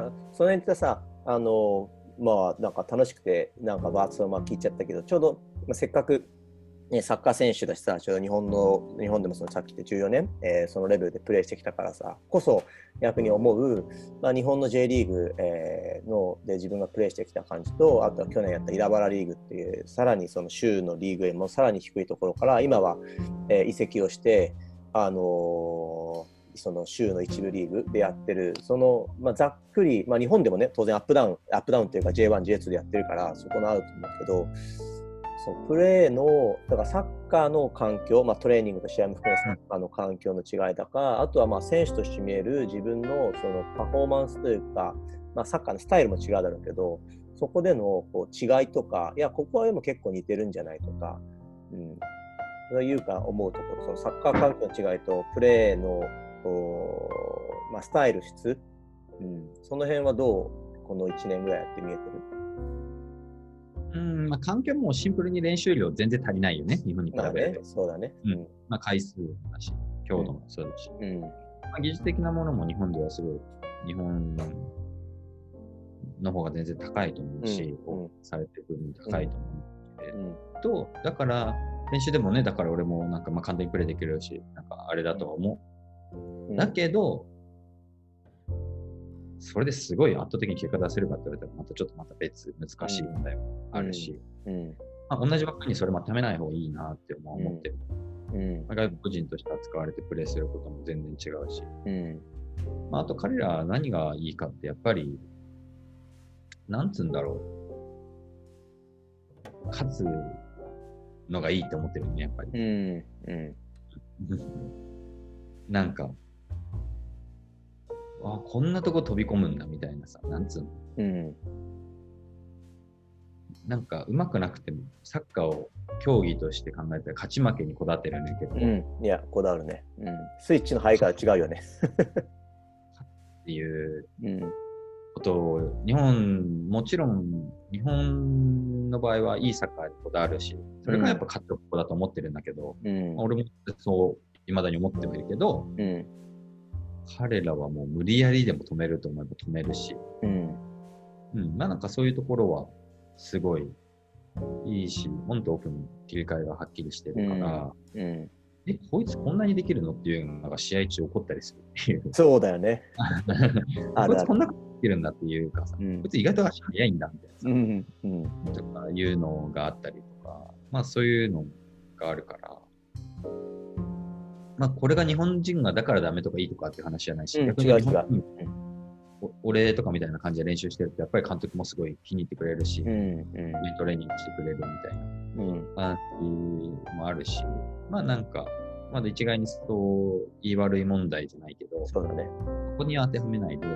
からその辺ってさあのまあなんか楽しくてなんかバーツをまあ聞いちゃったけどちょうど、まあ、せっかくね、サッカー選手だしさ、ちょうど日本の、日本でもそのさっき言って14年、えー、そのレベルでプレーしてきたからさ、こそ逆に思う、まあ、日本の J リーグ、えー、ので自分がプレーしてきた感じと、あとは去年やったイラバラリーグっていう、さらにその州のリーグへもさらに低いところから、今は、えー、移籍をして、あのーその州の一部リーグでやってる、その、まあ、ざっくり、まあ、日本でもね、当然アップダウン、アップダウンっていうか J1、J2 でやってるから、そこのあると思うけど、そうプレーのだからサッカーの環境、まあ、トレーニングと試合も含めサッカーの環境の違いだか、あとはまあ選手として見える自分のそのパフォーマンスというか、まあ、サッカーのスタイルも違うだろうけどそこでのこう違いとかいやここはでも結構似てるんじゃないとか、うん、そういうか思うところ。そのサッカー環境の違いとプレーのまあ、スタイル質、うん、その辺はどうこの1年ぐらいやって見えてる？うんまあ、環境もシンプルに練習量全然足りないよね、日本に比べると。そうだね。うん。まあ、回数だし、強度もそうだし。うん。まあ、技術的なものも日本ではすごい、日本の方が全然高いと思うし、うん、されてる分高いと思うので、うん、と、だから、練習でもね、だから俺もなんかまあ簡単にプレイできるし、なんかあれだとは思う。だけど、それですごい圧倒的に結果出せるかって言われたら、またちょっとまた別、難しい問題もあるし、まあ、同じ枠にそれもためない方がいいなって思って。る。うん、外国人として扱われてプレーすることも全然違うし、うん。まあ、あと彼ら何がいいかってやっぱり、なんつうんだろう。勝つのがいいって思ってるね、やっぱり。うん。うん、なんか、あこんなとこ飛び込むんだみたいなさ、なんつうの？うん。なんか、うまくなくても、サッカーを競技として考えたら勝ち負けにこだわってるねけど。うん、いや、こだわるね。うん。スイッチの入りから違うよね。っていうことを、日本、もちろん、日本の場合はいいサッカーにこだわるし、それがやっぱ勝ったここだと思ってるんだけど、うん、俺もそう、いまだに思ってもいるけど、うん彼らはもう無理やりでも止めると思えば止めるし、うん。うん、まあなんかそういうところはすごいいいし、オンとオフの切り替えがはっきりしてるから、うん、うん、え、こいつこんなにできるのっていうのが試合中起こったりするっていう。そうだよね。こいつこんなことできるんだっていうかさ、うん、こいつ意外と足早いんだみたいな。さ、うんうん、とかいうのがあったりとか、まあそういうのがあるから、まあ、これが日本人がだからダメとかいいとかっていう話じゃないし、うん、逆に違う違う、俺とかみたいな感じで練習してると、やっぱり監督もすごい気に入ってくれるし、うんうん、トレーニングしてくれるみたいな。感じもあるし、まあなんか、まだ一概にそう言い悪い問題じゃないけど、そうだね。ここに当てはめないで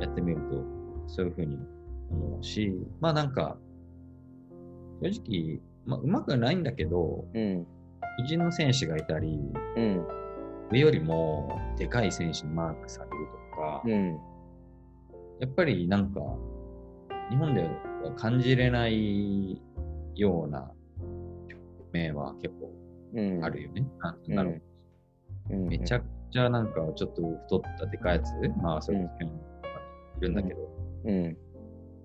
やってみると、そういうふうに思うし、まあなんか、正直、まあうまくないんだけど、うん、偉人の選手がいたり、うん、上よりもでかい選手にマークされるとか、うん、やっぱりなんか、日本では感じれないような面は結構あるよね。うん、なるほど。めちゃくちゃなんかちょっと太ったでかいやつ、まあそういう人いるんだけど、うん、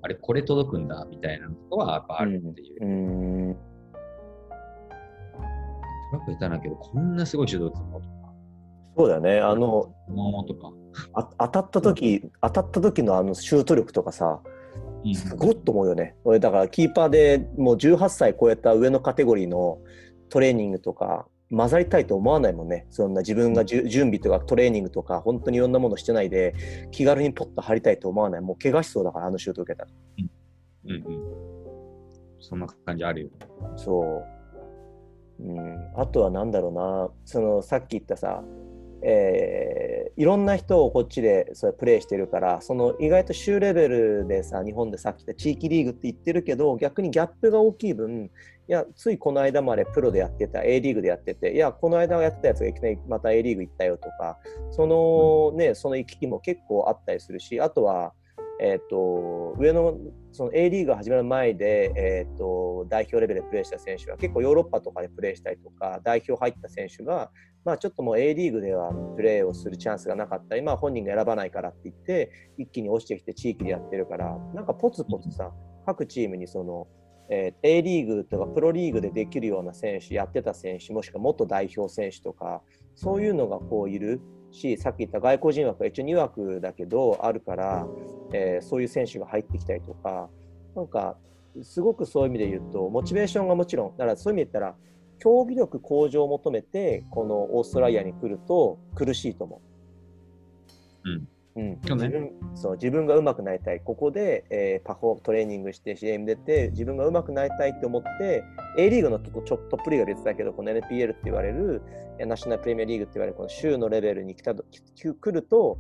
あれこれ届くんだみたいなのとかはやっぱあるっていう。ラップ下手なけど、こんなすごい手動打つの？とか。そうだよね。あの、とかあ当たった時、うん、当たった時のあのシュート力とかさ、すごっと思うよね。俺だからキーパーでもう18歳超えた上のカテゴリーのトレーニングとか混ざりたいと思わないもんね。そんな自分が準備とかトレーニングとか本当にいろんなものしてないで気軽にポッと張りたいと思わない。もう怪我しそうだからあのシュート受けたら。うん、うん、うん。そんな感じあるよ。そう。うん、あとは何だろうな。そのさっき言ったさ、えー、いろんな人をこっちでそれプレーしてるからその意外と州レベルでさ日本でさっき言った地域リーグって言ってるけど逆にギャップが大きい分いやついこの間までプロでやってた A リーグでやってていやこの間やってたやつがいきなりまた A リーグ行ったよとかそのね、その行き来も結構あったりするしあとはえーと、上のその A リーグ始まる前で、えーと、代表レベルでプレーした選手は結構ヨーロッパとかでプレーしたりとか代表入った選手が、まあ、ちょっともう A リーグではプレーをするチャンスがなかったり、まあ、本人が選ばないからって言って一気に落ちてきて地域でやってるからなんかポツポツさ各チームにその、えー、A リーグとかプロリーグでできるような選手やってた選手もしくは元代表選手とかそういうのがこういるしさっき言った外国人枠は一応2枠だけどあるから、えー、そういう選手が入ってきたりとかなんかすごくそういう意味で言うとモチベーションがもちろんだからそういう意味で言ったら競技力向上を求めてこのオーストラリアに来ると苦しいと思う。うんうん、自分そう自分が上手くなりたい、ここで、えー、パフォートレーニングして CM 出て、自分が上手くなりたいって思って、A リーグのちょっとトップリーグは別だけど、この NPL って言われる、ナショナルプレミアリーグって言われる、この州のレベルに来た来ると、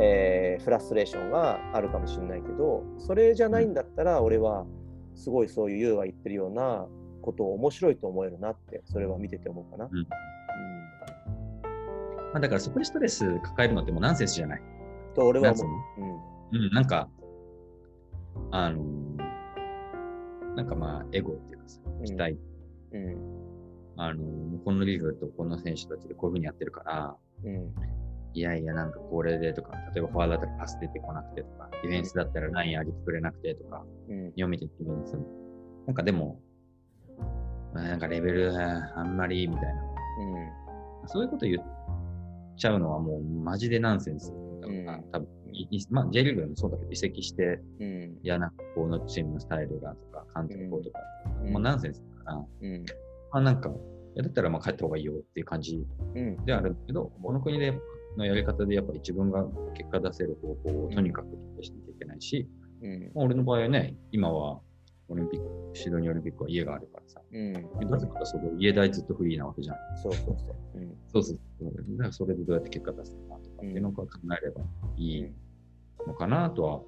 えー、フラストレーションがあるかもしれないけど、それじゃないんだったら、俺はすごいそういうユーが言ってるようなことを面白いと思えるなって、それは見てて思うかな。うん、うん。まあ、だからそこでストレス抱えるのってもうナンセンスじゃない。と俺は思う。うん、うん、なんか、あのなんかまあ、エゴっていうかさ、期待。うん、あのこのリーグとこの選手たちでこういうふうにやってるから、うん、いやいや、なんかこれでとか、例えばフォワードだったらパス出てこなくてとか、ディフェンスだったらライン上げてくれなくてとか、うん、読めてディフェンスなんかでも、なんかレベルあんまりみたいな、うん、そういうこと言っちゃうのはもうマジでナンセンス。うん、多分まあ、J リーグでもそうだけど、移籍して、うん、いや、なんかこのチームのスタイルがとか、監督こうとか、うん、もうナンセンスだから、うん、まあなんか、やだったらまあ帰った方がいいよっていう感じであるけど、この国でのやり方でやっぱり自分が結果出せる方法をとにかくしなきゃいけないし、まあ、俺の場合はね、今はオリンピック、シドニーオリンピックは家があるからさ、うん、なぜかその家代ずっとフリーなわけじゃん。そうそうそう。うん、そうそう。だからそれでどうやって結果出すのかっていうのを考えればいいのかなとは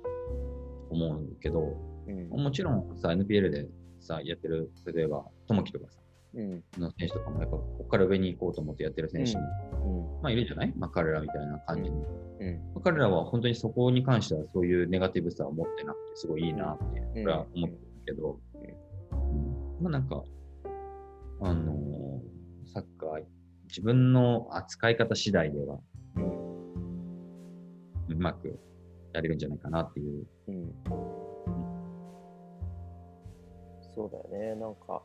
思うけど、うん、もちろんさ、NPL でさ、やってる、例えば、友樹とかさ、うん、の選手とかもやっぱここから上に行こうと思ってやってる選手も、うん、まあいるじゃない、まあ、彼らみたいな感じに、うん、彼らは本当にそこに関してはそういうネガティブさを持ってなくてすごいいいなって俺は思ってるけど、まあなんかあのー、サッカー自分の扱い方次第では、ううまくやれるんじゃないかなっていう。うん、そうだよね、なんか、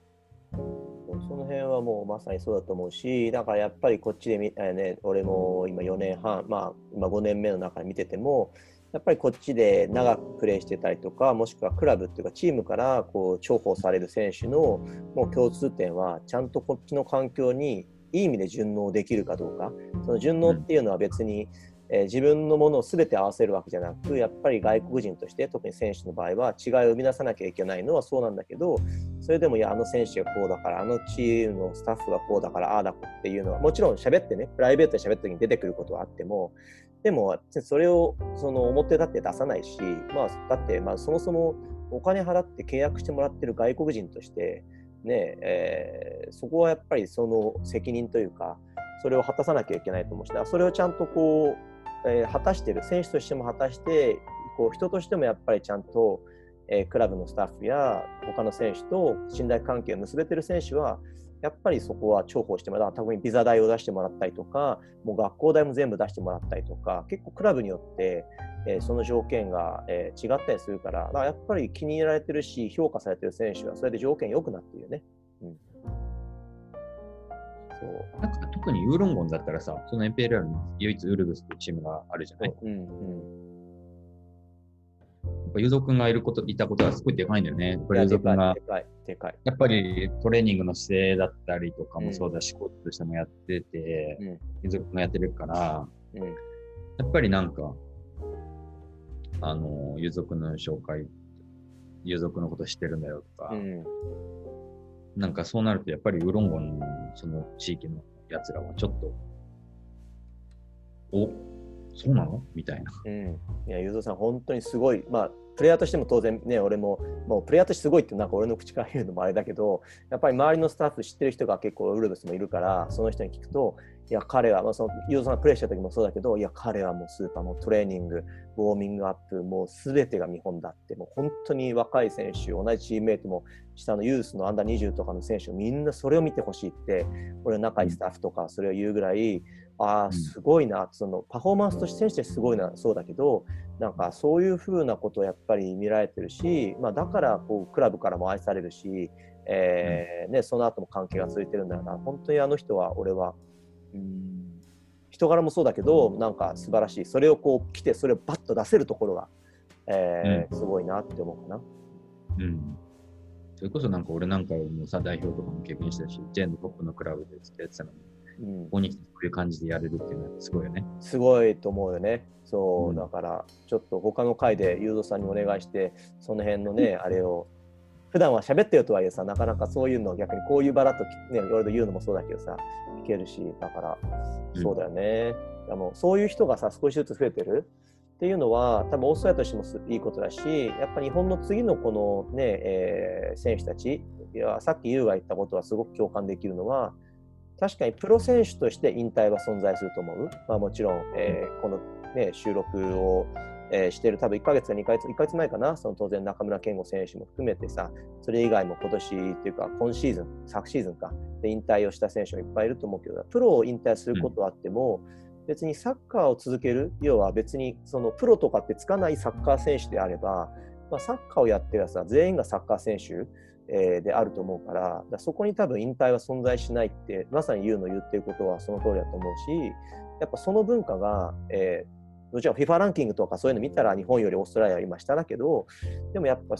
その辺はもうまさにそうだと思うし、だからやっぱりこっちで見、えね、俺も今4年半、まあ今5年目の中で見てても、やっぱりこっちで長くプレーしてたりとか、もしくはクラブっていうかチームからこう重宝される選手のもう共通点は、ちゃんとこっちの環境にいい意味で順応できるかどうか、その順応っていうのは別に、えー、自分のものを全て合わせるわけじゃなくやっぱり外国人として特に選手の場合は違いを生み出さなきゃいけないのはそうなんだけどそれでもいやあの選手がこうだからあのチームのスタッフがこうだからああだっていうのはもちろん喋ってねプライベートで喋った時に出てくることはあってもでもそれをその表立って出さないし、まあ、だってまあそもそもお金払って契約してもらってる外国人としてねえー、そこはやっぱりその責任というかそれを果たさなきゃいけないと思うしそれをちゃんとこうえー、果たしてる選手としても果たしてこう人としてもやっぱりちゃんと、えー、クラブのスタッフや他の選手と信頼関係を結べてる選手はやっぱりそこは重宝してもらう多分ビザ代を出してもらったりとかもう学校代も全部出してもらったりとか結構クラブによって、えー、その条件が、えー、違ったりするからだからやっぱり気に入られてるし評価されてる選手はそれで条件良くなってるよね。うんそうなんか特にウーロンゴンだったらさ、その NPLR の唯一ウルブスっていうチームがあるじゃない？うんうん。やっぱユゾ君がいること、いたことはすごいでかいんだよね。これが、やっぱりトレーニングの姿勢だったりとかもそうだし、コーチとしてもやってて、ユゾ君がやってるから、うん、やっぱりなんか、あの、ユゾ君の紹介、ユゾ君のこと知ってるんだよとか、うんなんかそうなると、やっぱりウロンゴンのその地域のやつらはちょっと、おそうなの？みたいな。うん。いや、ゆうぞうさん、本当にすごい、まあ、プレイヤーとしても当然ね、俺も、もうプレイヤーとしてすごいってなんか俺の口から言うのもあれだけど、やっぱり周りのスタッフ知ってる人が結構ウルブスもいるから、その人に聞くと、いや、彼は、まあ、その、ユーザーがプレイした時もそうだけど、いや、彼はもうスーパーのトレーニング、ウォーミングアップ、もうすべてが見本だって、もう本当に若い選手、同じチームメイトも、下のユースのアンダー20とかの選手、みんなそれを見てほしいって、俺、仲いいスタッフとかそれを言うぐらい、ああ、すごいな、そのパフォーマンスとして選手ってすごいな、そうだけど、なんかそういうふうなことをやっぱり見られてるし、まあ、だからこうクラブからも愛されるし、えーね、その後も関係が続いてるんだよな、本当にあの人は俺は、うん人柄もそうだけど、なんか素晴らしい、それをこう来て、それをバッと出せるところが、えー、うん、すごいなって思うかな。うん。それこそなんか俺なんかもさ、代表とかも経験したし、ジェンのトップのクラブでやってたのに、うん、ここに来てこういう感じでやれるっていうのはすごいよね。すごいと思うよね。そう、うん、だからちょっと他の回でユードさんにお願いして、その辺のね、あれを、普段は喋ってよとはいえさ、なかなかそういうのを逆にこういう場だとね、いろいろ言うのもそうだけどさ、聞けるし、だから、そうだよね。うん、でもそういう人がさ、少しずつ増えてる？っていうのは多分オーストラリアとしてもいいことだしやっぱ日本の次のこのね、えー、選手たちいやさっき優が言ったことはすごく共感できるのは確かにプロ選手として引退は存在すると思う。まあ、もちろん、えー、この、ね、収録を、えー、してる。多分1ヶ月か2ヶ月、1ヶ月前かな、その当然中村健吾選手も含めてさ、それ以外も今年というか今シーズン、昨シーズンか、で引退をした選手もいっぱいいると思うけど、プロを引退することはあっても、別にサッカーを続ける、要は別にそのプロとかってつかないサッカー選手であれば、まあ、サッカーをやってるさ、全員がサッカー選手、えー、であると思うから、だそこに多分引退は存在しないって、まさにユうの言ってることはその通りだと思うし、やっぱその文化が、え、もちろん FIFA ランキングとかそういうの見たら日本よりオーストラリアは今下だけど、でもやっぱ、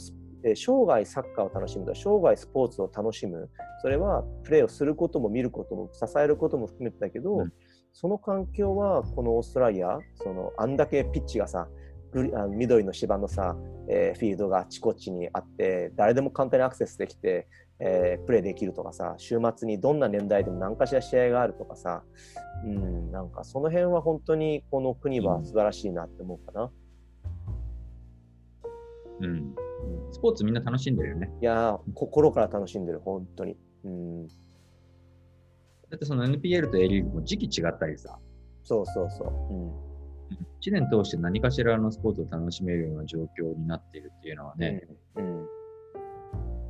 えー、生涯サッカーを楽しむと生涯スポーツを楽しむ、それはプレーをすることも見ることも支えることも含めてだけど、うん、その環境はこのオーストラリア、そのあんだけピッチがさ、あ緑の芝のさ、えー、フィールドがあちこちにあって誰でも簡単にアクセスできて、えー、プレーできるとかさ週末にどんな年代でも何かしら試合があるとかさ、うん、なんかその辺は本当にこの国は素晴らしいなって思うかな。うん、スポーツみんな楽しんでるよね。いや心から楽しんでる、本当に。うん、だってその NPL と A リーグも時期違ったりさ。そうそうそう。うん1年通して何かしらのスポーツを楽しめるような状況になっているっていうのはね、うん、うん、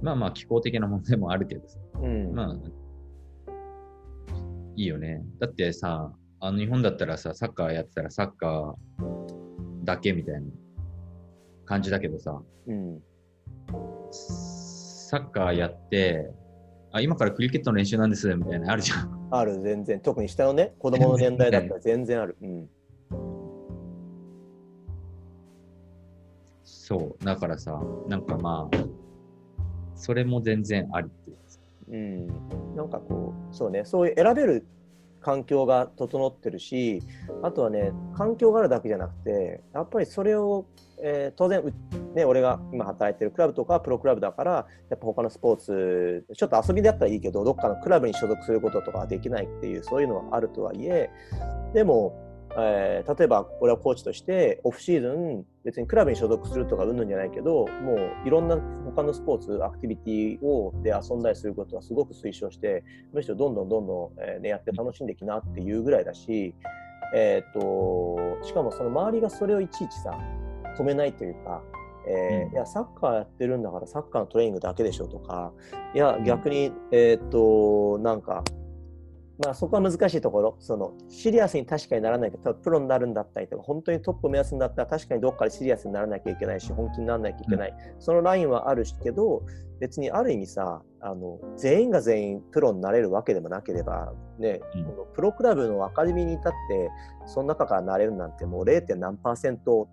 まあまあ気候的な問題もあるけどさ、うん、まあ、いいよね。だってさ、あの日本だったらさ、サッカーやってたらサッカーだけみたいな感じだけどさ、うん、サッカーやって、あ、今からクリケットの練習なんですみたいなあるじゃん。ある、全然。特に下のね、子供の年代だったら全然ある。うんそう、だからさ、なんかまあ、それも全然ありっていう。うん、なんかこう、そうね、そういう選べる環境が整ってるし、あとはね、環境があるだけじゃなくて、やっぱりそれを、えー、当然、ね、俺が今働いてるクラブとかプロクラブだから、やっぱ他のスポーツ、ちょっと遊びだったらいいけど、どっかのクラブに所属することとかはできないっていう、そういうのはあるとはいえ、でも、えー、例えば俺はコーチとしてオフシーズン別にクラブに所属するとかうんぬんじゃないけどもういろんな他のスポーツアクティビティをで遊んだりすることはすごく推奨してむしろどんどんどんどん、えーね、やって楽しんできなっていうぐらいだし、えーと、しかもその周りがそれをいちいちさ止めないというか、えー、いやサッカーやってるんだからサッカーのトレーニングだけでしょとかいや逆に、えっ、ー、となんかまあ、そこは難しいところ、そのシリアスに確かにならないけど、プロになるんだったりとか、本当にトップを目指すんだったら、確かにどっかでシリアスにならなきゃいけないし、本気にならなきゃいけない、うん、そのラインはあるけど、別にある意味さ、あの全員が全員プロになれるわけでもなければ、ね、うん、このプロクラブのアカデミーに至って、その中からなれるなんて、もう 0. 何パーセント、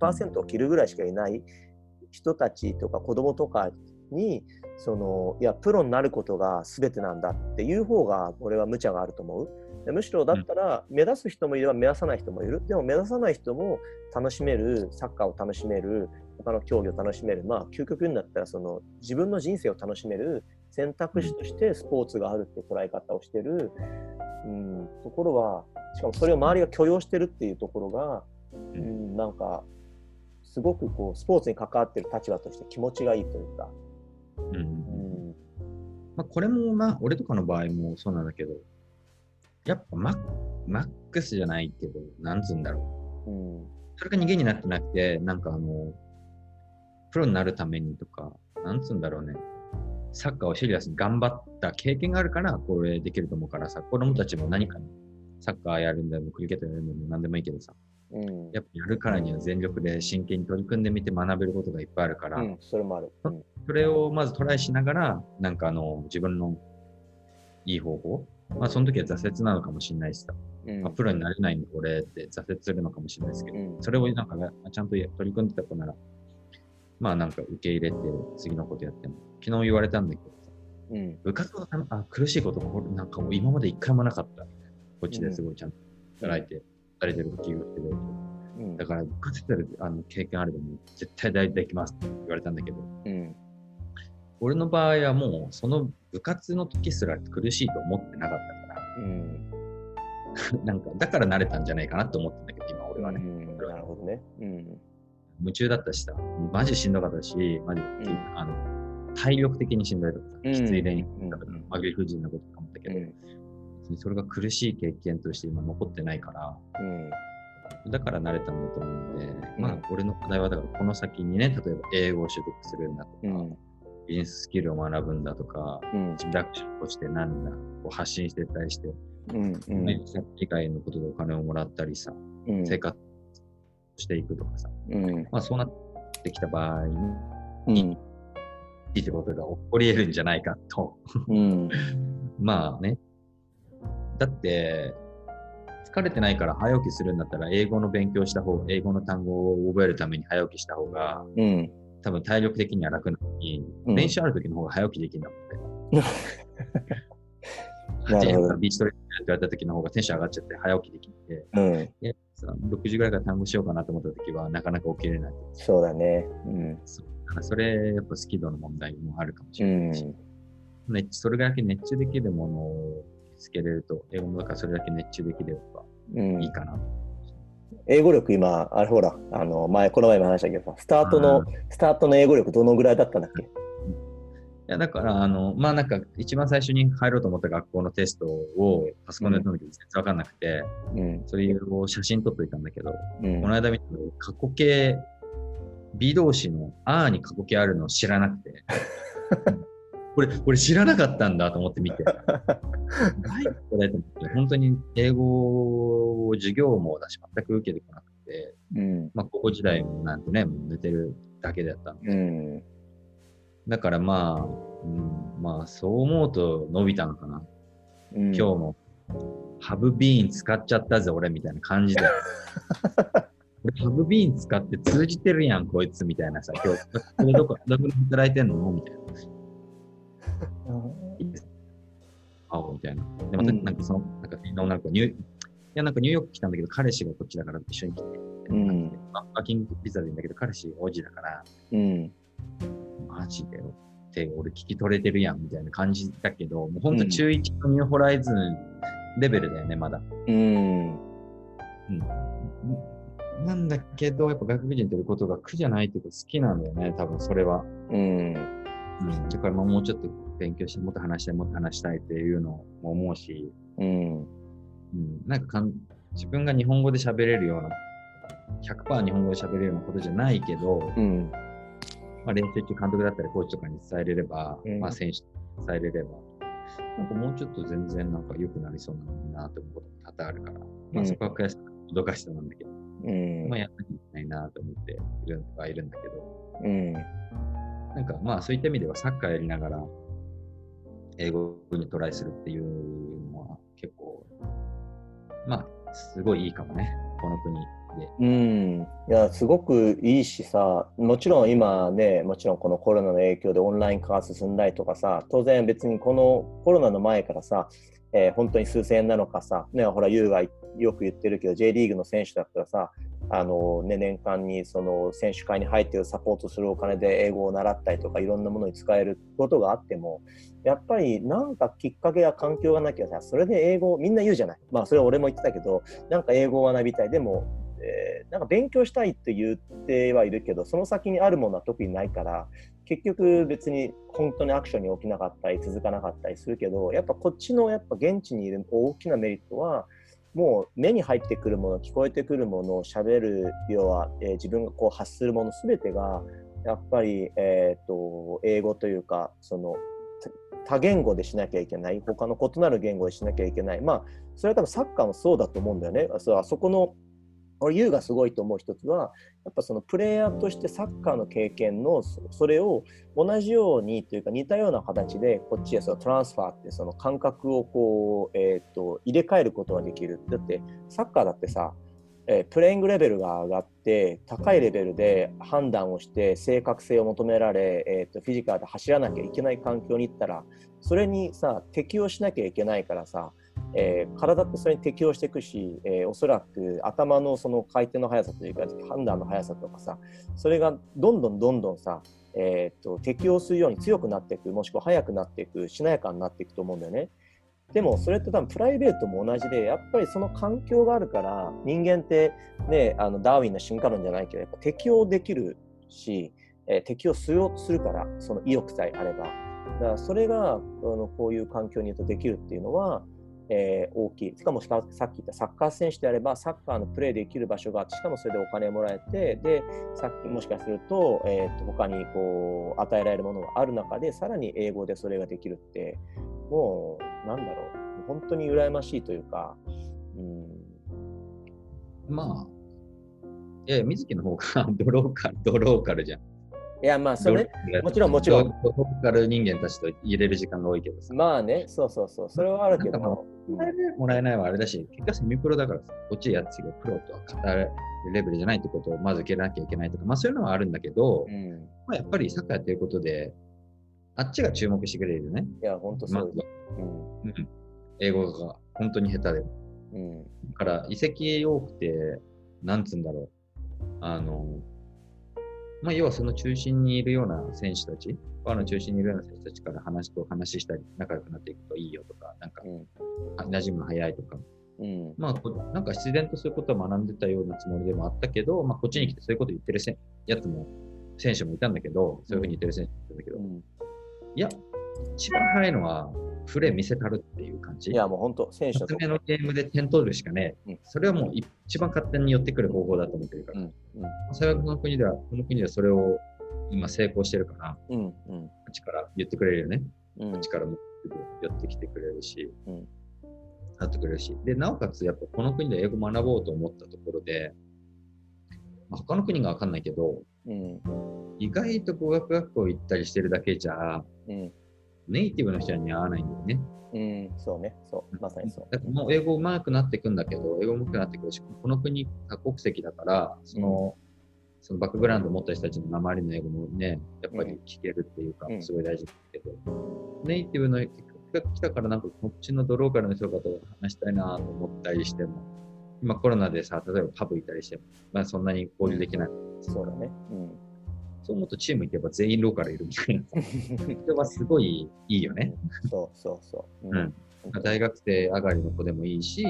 1%を切るぐらいしかいない人たちとか子供とかに、そのいやプロになることが全てなんだっていう方が俺は無茶があると思う。でむしろだったら目指す人もいれば目指さない人もいる。でも目指さない人も楽しめる、サッカーを楽しめる、他の競技を楽しめる、まあ究極になったらその自分の人生を楽しめる選択肢としてスポーツがあるって捉え方をしてる、うん、ところは、しかもそれを周りが許容してるっていうところが、うん、なんかすごくこうスポーツに関わってる立場として気持ちがいいというか。うん、うんまあ、これもな、俺とかの場合もそうなんだけど、やっぱママックスじゃないけど、なんつうんだろう。うん、それが逃げになってなくて、なんかあの、プロになるためにとか、なんつうんだろうね。サッカーをシリアスに頑張った経験があるから、これできると思うからさ、子供たちも何かにサッカーやるんでも、クリケットやるんでも何でもいいけどさ、うん、やっぱやるからには全力で真剣に取り組んでみて学べることがいっぱいあるから、うん、それもある、うん、それをまずトライしながら、なんかあの、自分のいい方法、まあその時は挫折なのかもしれないしさ、まあ、プロになれないんでこれって挫折するのかもしれないですけど、それをなんか、ね、ちゃんと取り組んでた子なら、まあなんか受け入れて次のことやっても、昨日言われたんだけどさ、うん、部活のあ苦しいことがなんかもう今まで一回もなかった。こっちですごいちゃんと働いて、されてるって言うけど、うん、だから部活ってあの経験あればもう絶対大できますって言われたんだけど、うん、俺の場合はもうその部活の時すら苦しいと思ってなかったから、うん、なんかだから慣れたんじゃないかなと思ってんだけど、今俺はね。なるほどね。夢中だったしさ、マジしんどかったし、マジ、あの体力的にしんどいとかさ、きつい練習とか、曲げ不自由なことか思ったけど、それが苦しい経験として今残ってないから、うん、だから慣れたんだと思うんで、うん、まあ、俺の課題はだからこの先にね、例えば英語を取得するんだとか、うん、ビジネススキルを学ぶんだとか、うん、自学をしてなんだ、こう発信してたりして、うんうん、世界のことでお金をもらったりさ、うん、生活していくとかさ、うん、まあそうなってきた場合に、うん、いいってことが起こり得るんじゃないかと。うん、まあね、だって、疲れてないから早起きするんだったら、英語の勉強した方が、英語の単語を覚えるために早起きした方が、うん、多分体力的には楽なのに、うん、練習ある時の方が早起きできるんだもんね。8時からビーチトレーニングって言われた時の方がテンション上がっちゃって早起きできて、うん、6時ぐらいから単語しようかなと思った時はなかなか起きれない。そうだね。うん、そそれ、やっぱスキルの問題もあるかもしれないし、うん、それだけ熱中できるものをつけれると、英語もだからそれだけ熱中できればいいかな。うん、英語力今、あれほら、あの前、この前も話したけどスタートの、スタートの英語力どのぐらいだったんだっけ？いや、だから、あの、まあなんか、一番最初に入ろうと思った学校のテストをパソコンでやったんだけど、全然わかんなくて、うん、それを写真撮っといたんだけど、うん、この間見た過去形、B 動詞のあーに過去形あるのを知らなくて、これ、これ知らなかったんだと思って見て。何これと思って、本当に英語授業もだし、全く受けてこなくて、うん、まあ、高校時代もなんてね、もう寝てるだけだったんで。うん、だからまあ、うん、まあ、そう思うと伸びたのかな。うん、今日も、ハブビーン使っちゃったぜ、俺みたいな感じで。ハブビーン使って通じてるやん、こいつみたいなさ、今日、これどこ、どこで働いてんの？みたいな。会おうみたいな。で、またなんかその、なんか女の子ニュー、いや、なんかニューヨーク来たんだけど、彼氏がこっちだから一緒に来て、うん、バッキングビザでいいんだけど、彼氏王子だから、うん、マジでよって俺聞き取れてるやんみたいな感じだけど、もうほんと中1のニューホライズンレベルだよね、まだ。うん。うん。なんだけど、やっぱ外国人ということが苦じゃないっていうか好きなんだよね、多分それは。うん。うん、だからもうちょっと勉強して、もっと話したい、もっと話したいっていうのも思うし、うん。うん、なんかかん自分が日本語で喋れるような、100%日本語で喋れるようなことじゃないけど、うん、まあ、練習中監督だったりコーチとかに伝えれれば、うん、まあ選手に伝えれれば、なんかもうちょっと全然なんか良くなりそうなのになと思うことも多々あるから、まあそこは悔しさ、脅かしたなんだけど、うん、まあやんなきゃいけないなと思っているはいるんだけど、うん、なんかまあそういった意味ではサッカーやりながら英語にトライするっていうのは結構、まあすごいいいかもね、この国で。うん、いや、すごくいいしさ、もちろん今ね、もちろんこのコロナの影響でオンライン化が進んだりとかさ、当然別にこのコロナの前からさ、えー、本当に数千円なのかさ、ね、ほら、優がよく言ってるけど、J リーグの選手だったらさ、あのね、年間にその選手会に入ってるサポートするお金で英語を習ったりとかいろんなものに使えることがあってもやっぱりなんかきっかけや環境がなきゃさそれで英語みんな言うじゃない。まあそれは俺も言ってたけどなんか英語を学びたい。でもえー、なんか勉強したいって言ってはいるけどその先にあるものは特にないから結局別に本当にアクションに起きなかったり続かなかったりするけどやっぱこっちのやっぱ現地にいる大きなメリットはもう目に入ってくるもの聞こえてくるものをしゃべる要は、えー、自分がこう発するもの全てがやっぱり、えーと、英語というかその多言語でしなきゃいけない他の異なる言語でしなきゃいけないまあそれは多分サッカーもそうだと思うんだよね。そあそこの俺、ユーがすごいと思う一つは、やっぱそのプレイヤーとしてサッカーの経験のそれを同じようにというか似たような形でこっちへそのトランスファーってその感覚をこう、えーと、入れ替えることができる。だってサッカーだってさ、え、プレイングレベルが上がって高いレベルで判断をして正確性を求められ、えーとフィジカルで走らなきゃいけない環境に行ったらそれにさ適応しなきゃいけないからさえー、体ってそれに適応していくし、えー、おそらく頭のその回転の速さというか判断の速さとかさそれがどんどんどんどんさ、えーと、適応するように強くなっていくもしくは速くなっていくしなやかになっていくと思うんだよね。でもそれって多分プライベートも同じでやっぱりその環境があるから人間ってねあのダーウィンの進化論じゃないけどやっぱ適応できるし、えー、適応するするからその意欲さえあればだからそれがあのこういう環境にいるとできるっていうのはえー、大きい。しかもさっき言ったサッカー選手であれば、サッカーのプレーできる場所があって、しかもそれでお金もらえて、で、さっきもしかすると、えー、と他にこう与えられるものがある中で、さらに英語でそれができるって、もう、なんだろう、本当に羨ましいというか、うん、まあ、いや、水木の方が ドローカル、ドローカルじゃん。いや、まあ、それ、もちろん、もちろん。ローカル人間たちと入れる時間が多いけどさ。まあね、そうそうそう、それはあるけど。もらえないはあれだし、結果セミプロだからさ、こっちやつがプロとは語るレベルじゃないってことをまず受けなきゃいけないとか、まあそういうのはあるんだけど、うん、まあやっぱりサッカーやってることで、あっちが注目してくれるよね。いや、本当そう。うん、英語が本当に下手で。うん、だから移籍多くて、なんつうんだろう。あの、まあ、要はその中心にいるような選手たち、ファの中心にいるような選手たちから話と話したり、仲良くなっていくといいよとか、なんか、うん、馴染むの早いとか、うん、まあ、なんか自然とそういうことを学んでたようなつもりでもあったけど、まあ、こっちに来てそういうこと言ってるせやつも、選手もいたんだけど、そういうふうに言ってる選手もいたんだけど、うん、いや、一番早いのは、プレー見せたるっていう感じ。いや、もう本当、選手の。のゲームで点取るしかね、うん、それはもう一番勝手に寄ってくる方法だと思ってるから。うん。うん、幸いこの国では、この国ではそれを今成功してるから、うん。うん、こっちから言ってくれるよね。うん、こっちからも寄ってきてくれるし、うん、なってくれるし。で、なおかつ、やっぱこの国で英語学ぼうと思ったところで、まあ、他の国がわかんないけど、うん、意外と語学学校行ったりしてるだけじゃ、うん。ネイティブの人に合わないんだよね。うん、そうね、そう、まさにそう。だからもう英語上手くなっていくんだけど、英語上手くなってくるし、この国多国籍だから、その、うん、そのバックグラウンドを持った人たちの鉛の英語もね、やっぱり聞けるっていうか、すごい大事だけど、うん、ネイティブの人が来たからなんかこっちのドローカルの人と話したいなと思ったりしても、今コロナでさ、例えばパブ行ったりしても、まあそんなに交流できない。そうだね。うんそう思うとチーム行けば全員ローカルいるみたいな。それはすごいいいよね。そうそうそう。うん。大学生上がりの子でもいいし、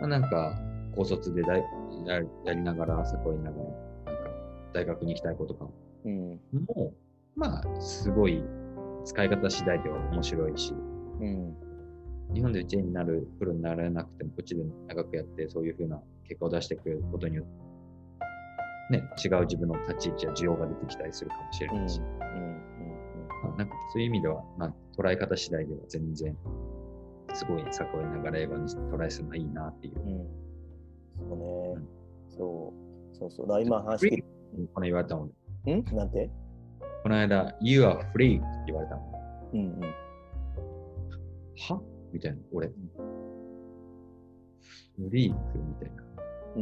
まあ、なんか高卒でややりながら、朝こいながら、なんか大学に行きたい子とかも、もう、まあ、すごい使い方次第では面白いし、うん、日本で J になる、プロにならなくても、こっちで長くやって、そういうふうな結果を出してくることによって、ね、違う自分の立ち位置や需要が出てきたりするかもしれないし、うんうんまあ、なんかそういう意味では、まあ、捉え方次第では全然、すごい作為ながら映画にトライするのはいいなっていう。うん、そうね、そう、そうそう。だ今話してこの言われたもん。ん？なんて？この間、You are free って言われたもん。うんうん。は？みたいな、俺。フリークみたいな。う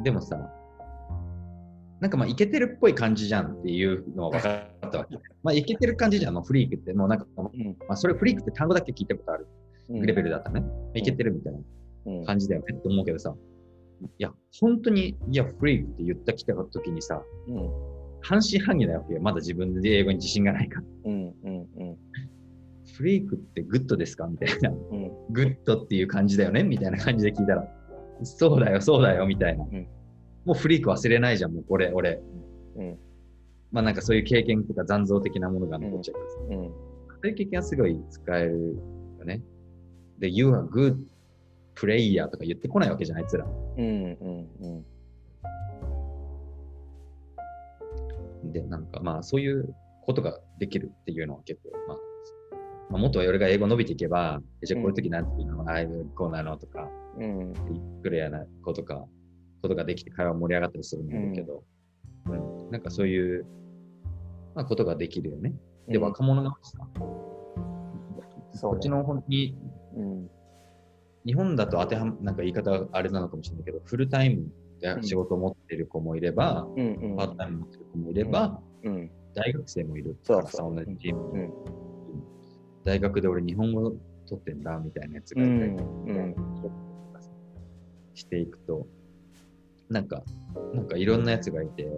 ん。でもさ、なんかまあ、いけてるっぽい感じじゃんっていうのは分かったわけ。まあ、いけてる感じじゃん、のフリークって。もうなんか、うん、まあ、それフリークって単語だけ聞いたことある。レベルだったね。いけてるみたいな感じだよねって思うけどさ。いや、本当に、いや、フリークって言った来た時にさ、うん、半信半疑だよ、まだ自分で英語に自信がないから。うんうんうん、freak って good ですか？みたいな、うん、 good っていう感じだよね？みたいな感じで聞いたら、そうだよ、そうだよ、みたいな。うん、もう freak 忘れないじゃん、もうこれ、俺。うん、まあなんかそういう経験とか残像的なものが残っちゃいます。うん、そういう経験はすごい使えるよね。で、You are good player とか言ってこないわけじゃないつら。うんうんうん。で、なんかまあそういうことができるっていうのは結構、まあ、まあ、もっと俺が英語伸びていけば、じゃあこういう時なんていうの、うん、ああいうこうなのとか、うん、クレアなことか、ことができて会話盛り上がったりするんだけど、うん、うん、なんかそういう、まあ、ことができるよね。で、若者がさ、こっちの本当に、うん、日本だと当てはなんか言い方あれなのかもしれないけど、フルタイムで仕事を持ってる子もいれば、うん、パートタイム持ってる子もいれば、大学生もいるからさ、同じチームで。大学で俺日本語取ってんだみたいなやつがいたりとか、していくと、なんか、なんかいろんなやつがいて、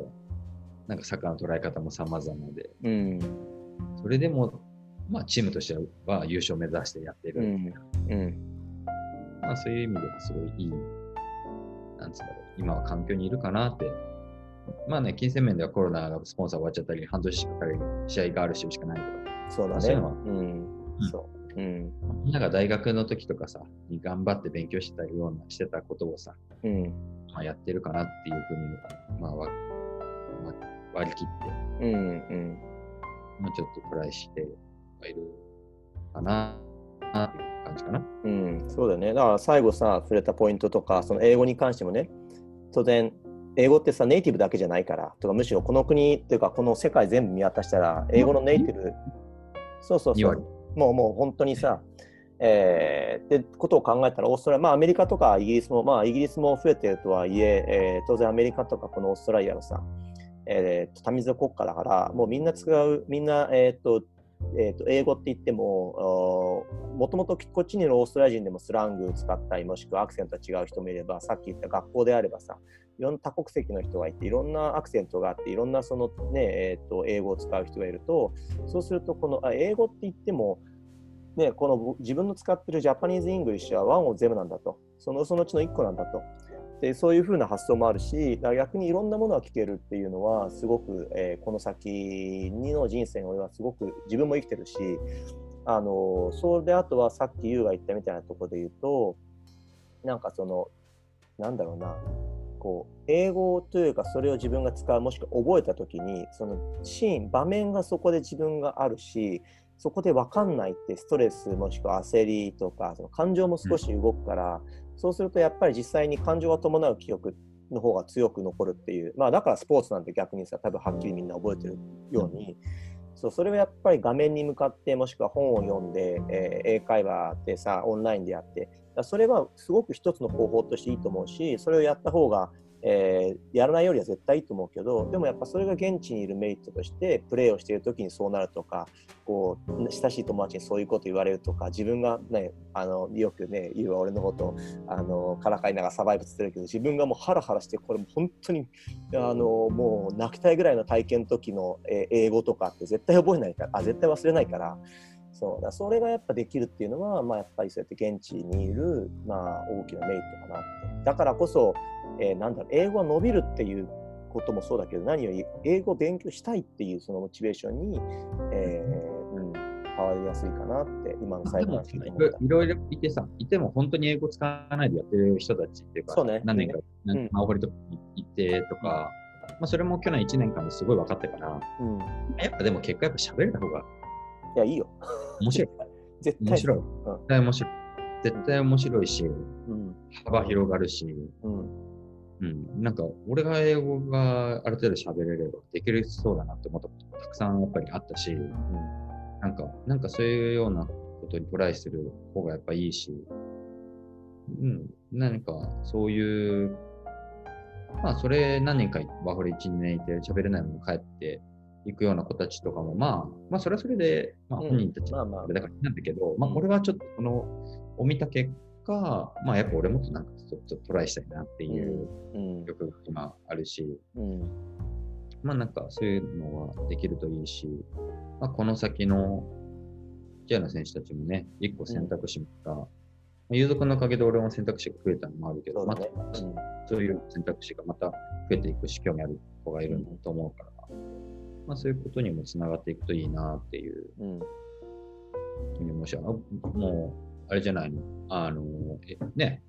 なんかサッカーの捉え方も様々で、うん、それでも、まあ、チームとしては優勝を目指してやってる、うん。うん、まあ、そういう意味ではすごいいい、なんつうんだろう、今は環境にいるかなって。まあね、金銭面ではコロナがスポンサー終わっちゃったり、半年しかかかる試合があるししかないけど、そうだね。そういうのは、うんそう。うん、みんなが大学の時とかさ、に頑張って勉強してたような、してたことをさ、うん、まあ、やってるかなっていうふうに、まあ、まあ、割り切って、うんうん、まあ、ちょっとトライしてはいるかな、なっていう感じかな。うん、そうだね。だから最後さ、触れたポイントとか、その英語に関してもね、当然、英語ってさ、ネイティブだけじゃないから、とかむしろこの国っていうか、この世界全部見渡したら、英語のネイティブ、そうそうそう。もうもう本当にさ、えー、ってことを考えたら、オーストラリア、まあアメリカとかイギリスも、まあイギリスも増えてるとはいえ、えー、当然アメリカとかこのオーストラリアのさ、えー、多民族国家だから、もうみんな使う、みんな、えっ、ー、と、えー、と英語って言っても、もともとこっちにいるオーストラリア人でもスラングを使ったり、もしくはアクセントが違う人もいれば、さっき言った学校であればさ、いろんな多国籍の人がいて、いろんなアクセントがあって、いろんなそのね、えー、と英語を使う人がいると、そうすると、このあ英語って言っても、ね、この自分の使ってる Japanese English は one of those なんだと、そのそのうちの1個なんだと。でそういうふうな発想もあるし、逆にいろんなものが聞けるっていうのは、すごく、えー、この先の人生においはすごく自分も生きてるし、あのそれであとはさっき優が言ったみたいなとこで言うと、なんかその、なんだろうな、こう英語というかそれを自分が使うもしくは覚えた時にそのシーン場面がそこで自分があるしそこで分かんないってストレスもしくは焦りとかその感情も少し動くから、うん、そうするとやっぱり実際に感情が伴う記憶の方が強く残るっていうまあだからスポーツなんて逆にさ多分はっきりみんな覚えてるように。そうそれはやっぱり画面に向かってもしくは本を読んで、えー、英会話でさオンラインでやってそれはすごく一つの方法としていいと思うしそれをやった方がえー、やらないよりは絶対いいと思うけどでもやっぱそれが現地にいるメリットとしてプレーをしている時にそうなるとかこう親しい友達にそういうこと言われるとか自分がねあのよくね言う俺のことあのからかいながらサバイブしてるけど自分がもうハラハラしてこれも本当にあのもう泣きたいぐらいの体験の時の、えー、英語とかって絶対覚えないからあ絶対忘れないから。そう。だそれがやっぱできるっていうのは、まあ、やっぱりそうやって現地にいる、まあ、大きなメリットかなって。だからこそえー、なんだろう英語が伸びるっていうこともそうだけど何より英語を勉強したいっていうそのモチベーションに、えーうん、変わりやすいかなって今の最後の聞いろいろいてさいても本当に英語使わないでやってる人たちっていうかそう、ね、何年か、うん、マオホリとか行ってとか、まあ、それも去年1年間ですごい分かったから、うん、やっぱでも結果やっぱ喋れた方がいやいいよ。面白い。絶対。面白い、絶対面白い。絶対面白いし、うん、幅広がるし、うん。うん、なんか、俺が英語がある程度喋れればできるそうだなって思ったこともたくさんやっぱりあったし、うん、なんか、なんかそういうようなことにトライする方がやっぱいいし、うん、何かそういう、まあ、それ何年かワーホリ1、2年いて喋れないまま帰っていくような子たちとかも、まあ、まあ、それはそれで、まあ、本人たちだからなんだけど、まあ、これはちょっとこの、を見た結か、まあやっぱ俺もっとなんかちょっとトライしたいなっていう欲が今あるし、うん、まあなんかそういうのはできるといいし、まあこの先のジェアの選手たちもね、一個選択肢が有族のおかげで俺も選択肢が増えたのもあるけど、また、そういう選択肢がまた増えていくし、興味ある子がいると思うから、まあ、そういうことにもつながっていくといいなっていう、うん、もしもう、あれじゃないの、あの、えね、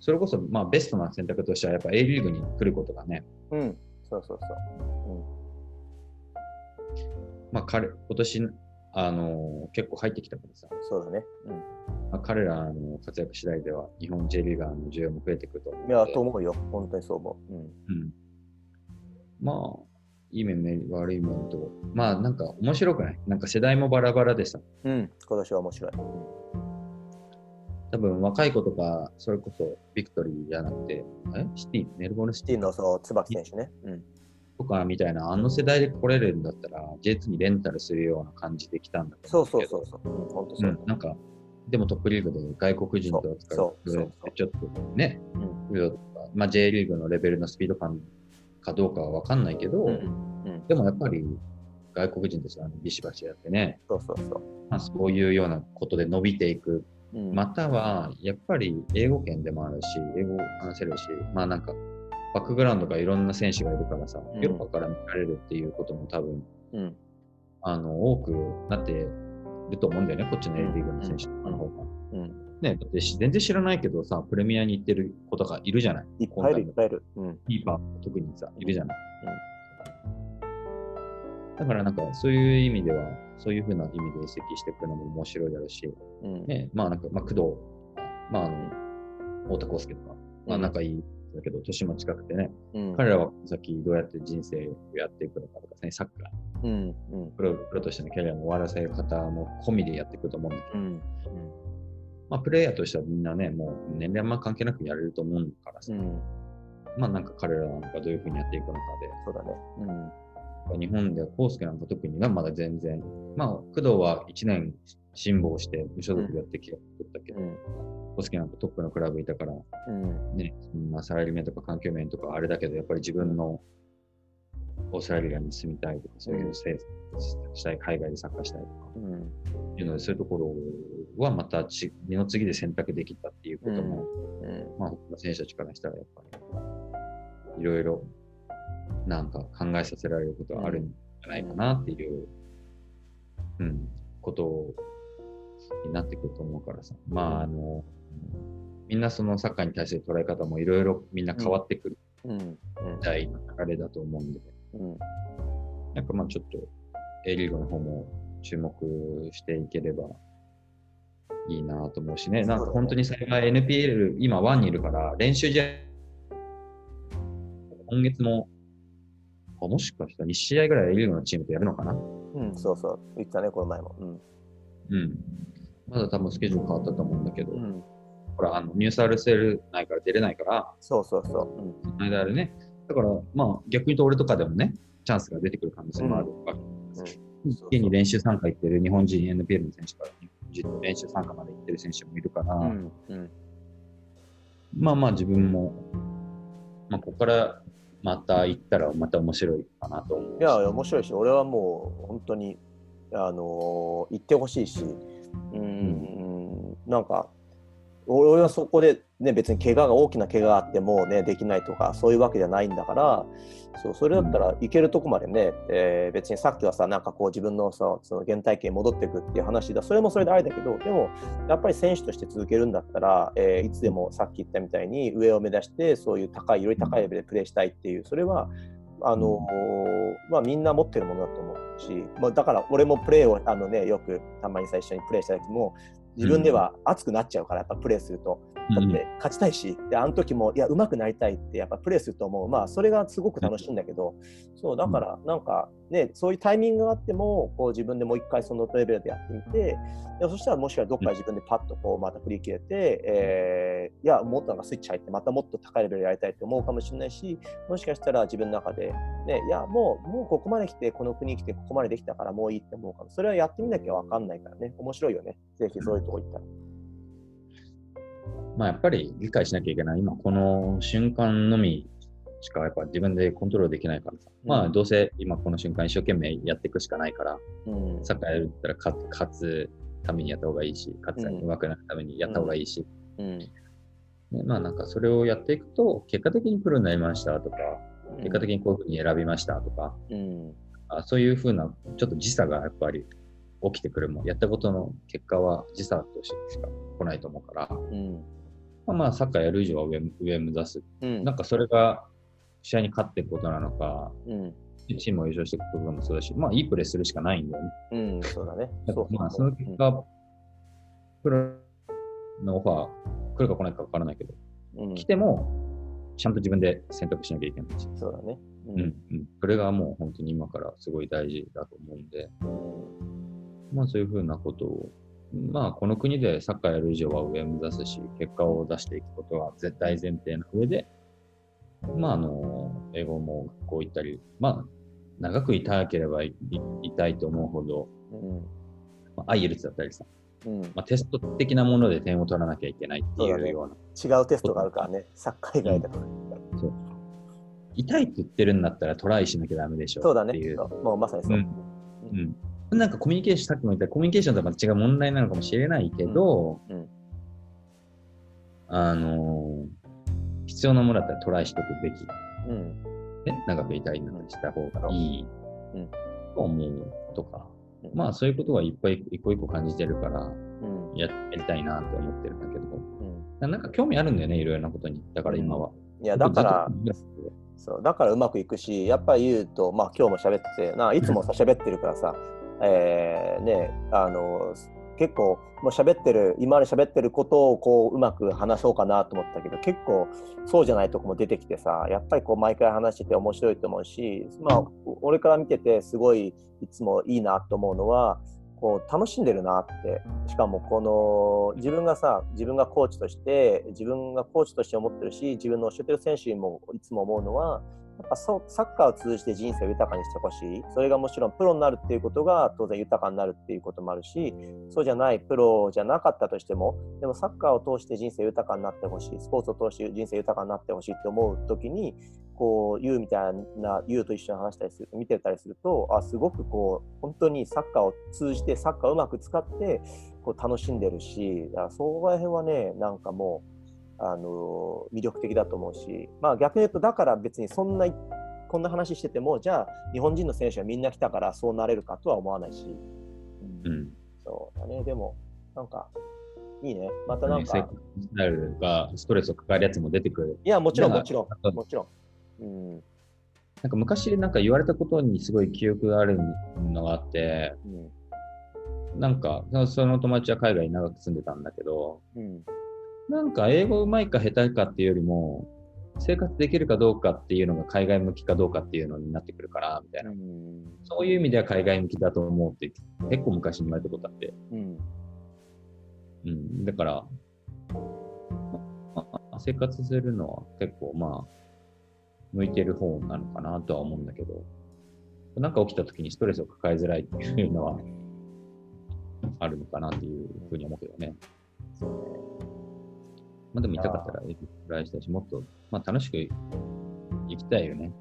それこそ、まあ、ベストな選択としては、やっぱ A リーグに来ることがね、うん、そうそうそう。うん、まあ、彼、今年、あの結構入ってきたからさ。そうだね。うんまあ、彼らの活躍次第では、日本 J リーガーの需要も増えてくると思う。いや、と思うよ。本当にそう思う。うん。うん、まあ、いい面、悪い面と、まあ、なんか面白くない？なんか世代もバラバラでさ。うん、今年は面白い。多分若い子とか、それこそビクトリーじゃなくて、え？シティ、メルボルンシティ？のそう、椿選手ね。うん。とかみたいな、あの世代で来れるんだったら、J2 にレンタルするような感じで来たんだけど。そうそうそうそう。うん、本当そう、うん。なんか、でもトップリーグで外国人と扱うちょっとね、うん、まあ、J リーグのレベルのスピード感かどうかは分かんないけど、うんうん、でもやっぱり外国人としてビシバシやってね、そうそうそう。まあ、そういうようなことで伸びていく、うん、またはやっぱり英語圏でもあるし、英語話せるし、まあなんかバックグラウンドがいろんな選手がいるからさ、ヨーロッパから見られるっていうことも多分、うん、あの多くなってると思うんだよね、こっちの A リーグの選手とかの方が。うん、ね、だって全然知らないけどさ、プレミアに行ってる子とかいるじゃない？いっぱいいる、いっぱいいる。うん、キーパー特にさ、いるじゃない、うん、だからなんかそういう意味では、そういうふうな意味で移籍していくのも面白いだろうし、うん、ね、まあなんか、まあ工藤、まああの、太田康介とか、まあ仲いいだけど、年も近くてね、うん、彼らは先どうやって人生をやっていくのかとかね、サッカー、うんうん、プロプロとしてのキャリアの終わらせ方も込みでやっていくと思うんだけど、うんうんまあ、プレイヤーとしてはみんなね、もう年齢あんま関係なくやれると思うからさ、うん、まあなんか彼らなんかどういうふうにやっていくのかで、そうだね。うん、日本ではコースケなんか特にはまだ全然、まあ工藤は1年辛抱して無所属でやってきたけど、うん、コースケなんかトップのクラブいたから、うん、ね、まあサラリーメンとか環境面とかあれだけど、やっぱり自分のオーストラリアに住みたいとか、そういう生活したい、海外でサッカーしたいとか、うん、いうので、そういうところはまたち二の次で選択できたっていうことも、うん、うん、まあ、選手たちからしたらやっぱり、いろいろなんか考えさせられることはあるんじゃないかなっていう、うん、ことになってくると思うからさ。まあ、あの、みんなそのサッカーに対する捉え方もいろいろみんな変わってくるみたいな流れだと思うんで、うん、なんかまあちょっと A リーグの方も注目していければいいなと思うしね、なんか本当に幸い NPL、今1にいるから、練習試合、今月も、あもしかしたら2試合ぐらい A リーグのチームとやるのかな？うん、そうそう、言ったね、この前も。うん。うん、まだ多分スケジュール変わったと思うんだけど、うん、ほら、あのニュース RSL ないから出れないから、そうそうそう。うん、その間あれね、だから、まあ、逆に言うと俺とかでもね、チャンスが出てくる可能性もあるわけです。現に練習参加行ってる日本人 NPL の選手から、練習参加まで行ってる選手もいるから、うんうん、まあまあ自分も、まあ、ここからまた行ったらまた面白いかなと思う。いや、面白いし、俺はもう本当に、あのー、行ってほしいし、うん、うん、なんか、俺はそこで、ね、別に怪我が大きな怪我があっても、ね、できないとかそういうわけじゃないんだからそうそれだったらいけるとこまでね、えー、別にさっきはさなんかこう自分のさその原体験に戻っていくっていう話だ。それもそれであれだけどでもやっぱり選手として続けるんだったら、えー、いつでもさっき言ったみたいに上を目指してそういう高いより高いレベルでプレーしたいっていうそれはあのまあ、みんな持ってるものだと思うし、まあ、だから俺もプレーをあの、ね、よくたまに最初にプレーした時も自分では熱くなっちゃうから、やっぱプレーすると。だって勝ちたいし、であの時もいや上手くなりたいってやっぱプレーすると思う、まあ、それがすごく楽しいんだけど、そうだからなんか、ね、そういうタイミングがあってもこう自分でもう一回そのレベルでやってみてでそしたらもしかしたらどっか自分でパッとこうまた振り切れて、えー、いやもっとなんかスイッチ入ってまたもっと高いレベルでやりたいって思うかもしれないしもしかしたら自分の中で、ね、いやもうもうここまで来てこの国に来てここまでできたからもういいって思うかも。それはやってみなきゃ分かんないからね。面白いよね。ぜひそういうとこ行ったら。まあ、やっぱり理解しなきゃいけない。今、この瞬間のみしかやっぱ自分でコントロールできないから。さ。うん、まあ、どうせ今この瞬間一生懸命やっていくしかないから、うん、サッカーやるったら勝つためにやった方がいいし、勝つ上手くなるためにやった方がいいし、うん、ね、まあなんかそれをやっていくと、結果的にプロになりましたとか、結果的にこういうふうに選びましたとか、うん、あそういうふうなちょっと時差がやっぱり起きてくるもん。やったことの結果は時差としてしか来ないと思うから、うん、まあ、まあサッカーやる以上は上上目指す、うん、なんかそれが試合に勝っていくことなのか、うん、チームを優勝していくこともそうだし、まあいいプレーするしかないんだよね。うん、そうだね。だまあその結果、プロのオファー来るか来ないか分からないけど、うん、来てもちゃんと自分で選択しなきゃいけないし。そうだね。うん、うん、これがもう本当に今からすごい大事だと思うんで、まあそういうふうなことを、まあこの国でサッカーやる以上は上を目指すし、結果を出していくことは絶対前提の上で、まああの、英語も学校行ったり、まあ長くいたければいたいと思うほど、うんまあ、IELTS だったりさ、うん。まあ、テスト的なもので点を取らなきゃいけないっていうような。うね、違うテストがあるからね、サッカー以外だと、うん、そう。痛いって言ってるんだったらトライしなきゃダメでしょそうだね。もうまさにそう。うん。うん、なんかコミュニケーション、さっきも言ったコミュニケーションとはまた違う問題なのかもしれないけど、うん、あのー、必要なものだったらトライしておくべき。うん。ね、長くいたいなした方がいいと思うとか。まあそういうことはいっぱい一個一個感じてるから、ややりたいなって思ってるんだけど、うん、なんか興味あるんだよね、いろいろなことに。だから今は。いや、だから、そうだからうまくいくし、やっぱり言うと、まあ今日も喋ってて、ないつもさ、喋ってるからさ、えー、ね、あの、結構もう喋ってる今まで喋ってることをこううまく話そうかなと思ったけど結構そうじゃないとこも出てきてさやっぱりこう毎回話してて面白いと思うしまあ俺から見ててすごいいつもいいなと思うのはこう楽しんでるなってしかもこの自分がさ自分がコーチとして自分がコーチとして思ってるし自分の教えてる選手にもいつも思うのはやっぱサッカーを通じて人生を豊かにしてほしい。それがもちろんプロになるっていうことが当然豊かになるっていうこともあるし、そうじゃないプロじゃなかったとしても、でもサッカーを通して人生豊かになってほしい、スポーツを通して人生豊かになってほしいって思う時に、こう、ユウみたいな、ユウと一緒に話したりする、見てたりすると、あ、すごくこう、本当にサッカーを通じて、サッカーをうまく使って、こう楽しんでるし、だからそこら辺はね、なんかもう、あの魅力的だと思うし、まあ、逆に言うとだから別にそんなこんな話しててもじゃあ日本人の選手はみんな来たからそうなれるかとは思わないし、うん、うん、そうだね。でもなんかいいね。またなんか、ね、がストレスを抱えるやつも出てくる。いやもちろんもちろんもちろん、うん、なんか昔なんか言われたことにすごい記憶があるのがあって、うん、なんかその友達は海外に長く住んでたんだけど、うんなんか英語うまいか下手かっていうよりも、生活できるかどうかっていうのが海外向きかどうかっていうのになってくるから、みたいな。そういう意味では海外向きだと思うって結構昔に言われたことあって。うん。うん、だから、まあ、生活するのは結構まあ、向いてる方なのかなとは思うんだけど、なんか起きた時にストレスを抱えづらいっていうのはあるのかなっていうふうに思うけどね。そうね。まあでも痛かったらエビフライしたし、もっと、まあ、楽しく生きたいよね。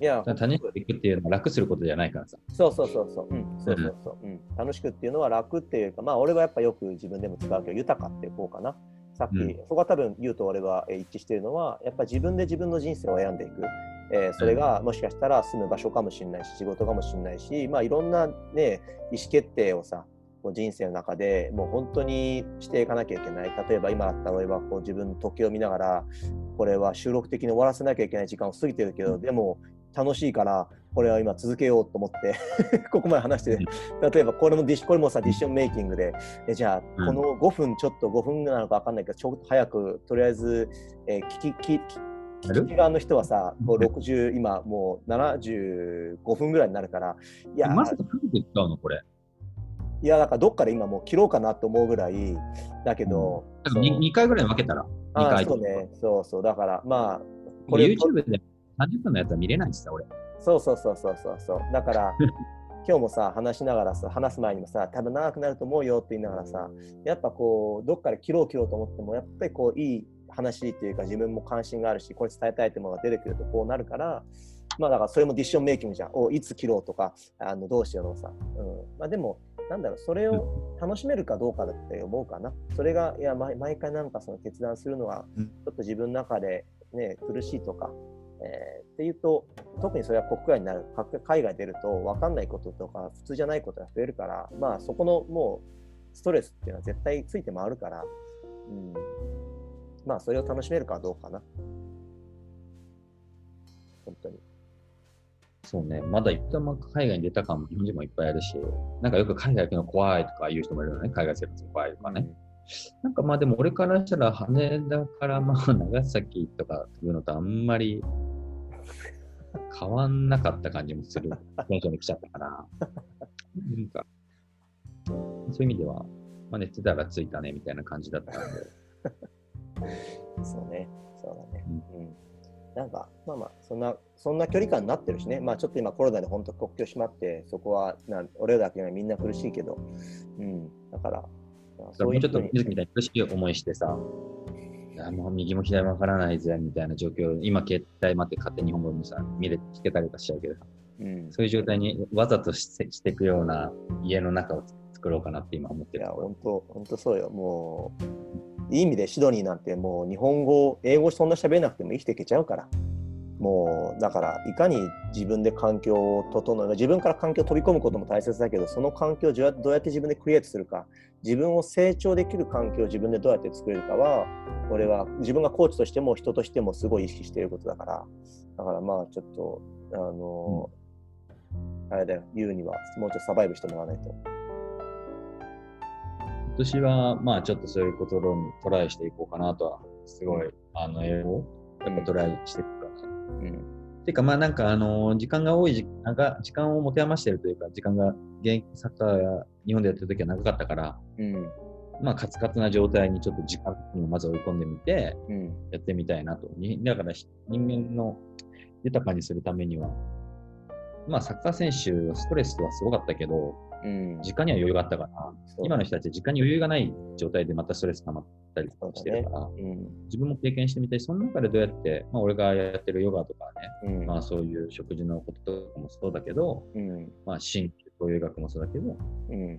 いや、楽しく行くっていうのは楽することじゃないからさ。そうそうそうそう。うん、そうそうそう、うん。楽しくっていうのは楽っていうか、まあ俺はやっぱよく自分でも使うけど、豊かってこうかな。さっき、うん、そこは多分言うと俺は一致しているのは、やっぱ自分で自分の人生を選んでいく。えー、それがもしかしたら住む場所かもしれないし、仕事かもしれないし、まあいろんなね、意思決定をさ、こう人生の中でもう本当にしていかなきゃいけない。例えば今だったら俺はこう自分の時計を見ながら、これは収録的に終わらせなきゃいけない時間を過ぎてるけど、でも楽しいから、これは今続けようと思って ここまで話して、例えばこれもディこれもさ、ディッションメイキングで、えじゃあ、この5分、ちょっと5分なのか分かんないけど、ちょっと早く、とりあえず、えー、聞き、聞き、聞き側の人はさ、こう60、今もう75分ぐらいになるから、いや、まさかかけて使うのこれ。いや、だからどっかで今もう切ろうかなと思うぐらいだけど。うん、2, 2回ぐらい分けたら？2回そうね、そうそう。だからまあ、これ YouTube で30分のやつは見れないしさ、俺。そうそうそうそうそうそう。だから、今日もさ、話しながらさ、話す前にもさ、多分長くなると思うよって言いながらさ、やっぱこう、どっかで切ろう切ろうと思っても、やっぱりこう、いい話っていうか、自分も関心があるし、これ伝えたいってものが出てくるとこうなるから、まあだからそれもディッションメイキングじゃん。おいつ切ろうとか、あのどうしようとかさ。うん、まあでも、なんだろう、それを楽しめるかどうかだって思うかな。それが、いや、毎回なんかその決断するのは、ちょっと自分の中で、ね、苦しいとか、えー、っていうと、特にそれは国外になる、海外出ると分かんないこととか、普通じゃないことが増えるから、まあそこのもうストレスっていうのは絶対ついて回るから、うん、まあそれを楽しめるかどうかな。本当に。そうね、まだ一旦海外に出た感も日本人もいっぱいあるし、なんかよく海外行くの怖いとか言う人もいるよね、海外生活怖いとかね。うん、なんかまあでも俺からしたら羽田からまあ 長崎とかいうのとあんまり 変わんなかった感じもする。テンションに来ちゃったから、なんか、そういう意味では、まあ、寝てたら着いたねみたいな感じだったんで。そうね、そうだね。うん、うん。なんか、まあまあ、そんな、そんな距離感になってるしね、まあちょっと今コロナで本当国境閉まって、そこはな俺らだけはみんな苦しいけど、うん、だから、まあ、そういうちょっと水木みたいに苦しい思いしてさ、あもう右も左もわからないぜみたいな状況、今携帯待って勝手に本語もさ、見れ聞けたりとかしちゃうけど、うん、そういう状態にわざとしてしていくような家の中を作ろうかなって今思ってる。いや、本当、本当そうよ。もう、いい意味でシドニーなんてもう日本語、英語そんな喋れなくても生きていけちゃうから。もうだからいかに自分で環境を整え自分から環境を飛び込むことも大切だけどその環境をどうやって自分でクリエイトするか自分を成長できる環境を自分でどうやって作れるかは俺は自分がコーチとしても人としてもすごい意識していることだからだからまあちょっとあの、うん、あれだよ言うにはもうちょっとサバイブしてもらわないと。今年は、まあちょっとそういうことにトライしていこうかなとは、すごい、あの、英語やっぱトライしていくか。うん。ていうか、まあなんか、あの、時間が多い時間が、時間を持て余してるというか、時間が、現役サッカーや日本でやってる時は長かったから、うん。まあ、カツカツな状態にちょっと時間をまず追い込んでみて、やってみたいなと。だから、人間の豊かにするためには、まあ、サッカー選手、ストレスはすごかったけど、うん、時間には余裕があったから、今の人たち時間に余裕がない状態でまたストレス溜まったりしてるから、ね。うん、自分も経験してみたい、その中でどうやって、まあ、俺がやってるヨガとかね、うん、まあそういう食事のこととかもそうだけど、まあ神経そういう学もそうだけど、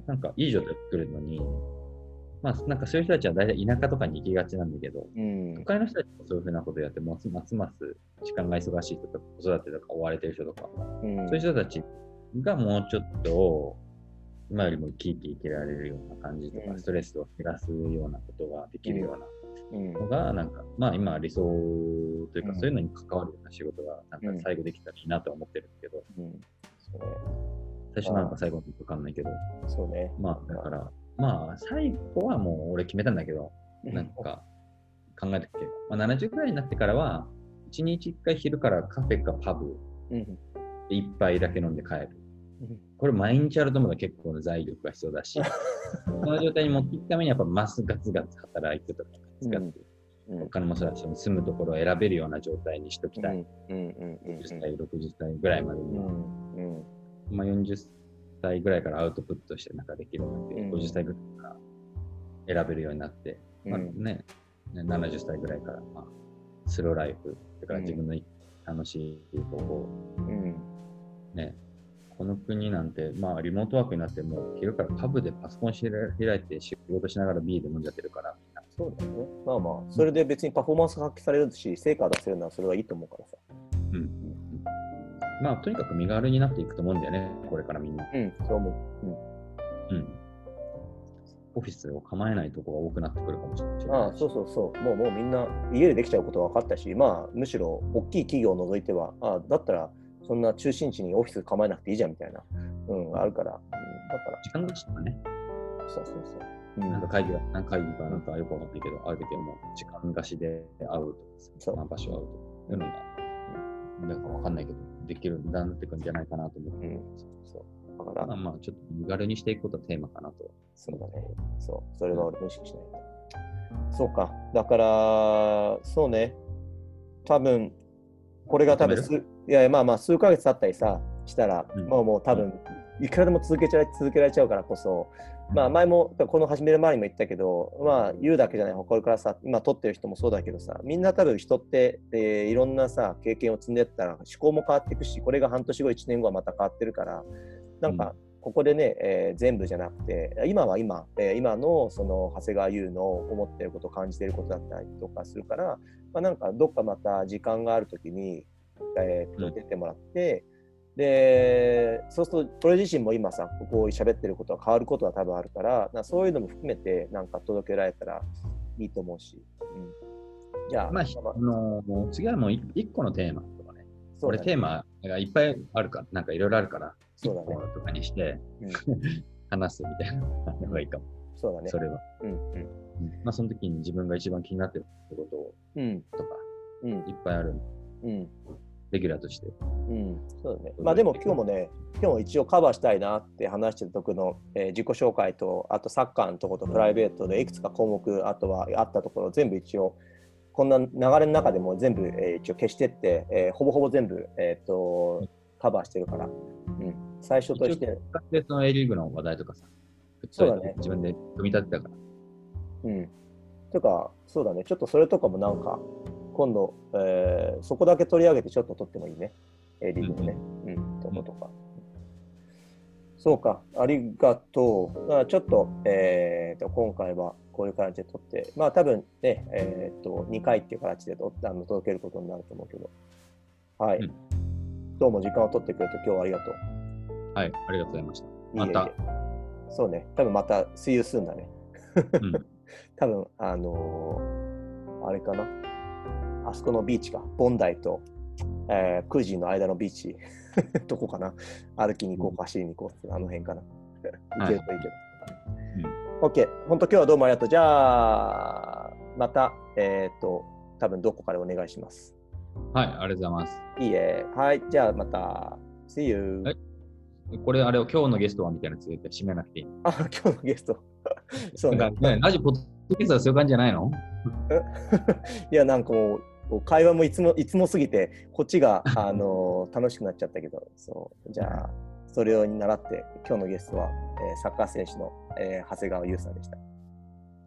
なんかいい状態を作るのに、まあ、なんかそういう人たちは大体田舎とかに行きがちなんだけど、うん、都会の人たちもそういうふうなことをやって、ますます時間が忙しいとか、子育てとか追われてる人とか、うん、そういう人たちがもうちょっと、今よりも生き生き生きられるような感じとか、ストレスを減らすようなことができるようなのが、なんか、まあ今理想というか、そういうのに関わるような仕事が、なんか最後できたらいいなとは思ってるんだけど、最初なんか最後に分かんないけど、そうね。まあだから、まあ最後はもう俺決めたんだけど、なんか考えたっけ、まあ、70くらいになってからは、1日1回昼からカフェかパブ、で1杯だけ飲んで帰る。これ毎日やると思うと結構な財力が必要だし、その状態に持っていくためにやっぱマスガツガツ働いてとか、ガツガツ、お金もそうだし、住むところを選べるような状態にしときたい。50歳、60歳ぐらいまでに。は。まあ、40歳ぐらいからアウトプットしてなんかできるようになって、50歳ぐらいから選べるようになって、まあね、70歳ぐらいから、まあ、スローライフ、だから自分の楽しい方法、ね、この国なんて、まあ、リモートワークになっても、昼からパブでパソコン開いて仕事しながらビール飲んじゃってるから、そうだよね。まあまあ、それで別にパフォーマンス発揮されるし、成果出せるのはそれはいいと思うからさ。うん。まあ、とにかく身軽になっていくと思うんだよね、これからみんな。うん、そう思う。うん。うん。オフィスを構えないところが多くなってくるかもしれない。ああ、そうそうそう。もうもうみんな家でできちゃうこと分かったし、まあ、むしろ大きい企業を除いては、ああ、だったら、そんな中心地にオフィス構えなくていいじゃんみたいな、うん、あるから、うん、だから。時間がちょっとね。そうそうそう。うん、なんか会議が、何会議かなんかよくわかんないけど、ある時はもう時間貸しで会うとか、その場所会うとか、いうのが、なんかわかんないけど、できるんだなってくんじゃないかなと思って。うん、そうだから、まあ、まあ、ちょっと身軽にしていくことがテーマかなと。そうだね。そう。それは俺も意識しないと。そうか。だから、そうね。多分、これが多分す、いやまあまあ数ヶ月経ったりさ、したら、うん、もうもう多分、いくらでも続けちゃ続けられちゃうからこそ、まあ前もこの始める前にも言ったけど、まあ言うだけじゃない、これからさ、今撮ってる人もそうだけどさ、みんな多分人って、えー、いろんなさ、経験を積んでったら思考も変わっていくし、これが半年後、1年後はまた変わってるから、なんかここでね、えー、全部じゃなくて、今は今、えー、今のその長谷川優の思っていること、感じていることだったりとかするから、まあ、なんかどっかまた時間があるときに、えー、と出てもらって、うん、で、そうすると、俺自身も今さ、ここ喋ってることは変わることは多分あるから、なそういうのも含めて、なんか届けられたらいいと思うし。うん、じゃあ、まあ、あの次はもう一個のテーマとかね。これテーマがいっぱいあるから、なんかいろいろあるから、そうだね。とかにして、うん、話すみたいなのがいいかも。そうだね。それは。うんうん。まあ、その時に自分が一番気になってることを、うん、とか、うん、いっぱいある。うん。レギュラーとして。うん、そうだね。まあでも今日もね、今日も一応カバーしたいなって話してる時の、えー、自己紹介と、あとサッカーのところとプライベートでいくつか項目、あとはあったところ、全部一応、こんな流れの中でも全部、えー、一応消してって、えー、ほぼほぼ全部、えっ、ー、と、カバーしてるから、うん、最初として。で、その A リーグの話題とかさ、そうだね。自分で組み立てたから。うん。とか、そうだね、ちょっとそれとかもなんか、今度、えー、そこだけ取り上げてちょっと取ってもいいね。リーグのね。うん、うん、とことか。そうか、ありがとう。まあ、ちょっと、えーと、今回はこういう感じで撮って、まあ多分ね、えーと、2回っていう形であの届けることになると思うけど、はい。うんどうも時間を取ってくれて今日はありがとう。はい、ありがとうございました。また。いえいえそうね、多分また、See you soon だね。うん、多分あのー、あれかな。あそこのビーチか、ボンダイと、えー、クージーの間のビーチ、どこかな。歩きに行こうか、走りに行こうあの辺かな。行けるといいけど。はい、OK、本当今日はどうもありがとう。じゃあ、また、えっ、ー、と、多分どこかでお願いします。はい、ありがとうございます。いいえ。はい、じゃあまた。See you. はい、これ、あれを今日のゲストはみたいなついて締めなくていい。あ、今日のゲスト。そうね。ねラジオ、ポッドキャストはそういう感じじゃないの？いや、なんかもう、会話もいつもいつもすぎて、こっちが、あの楽しくなっちゃったけど、そう。じゃあ、それをに習って、今日のゲストは、えー、サッカー選手の、えー、長谷川優さんでした。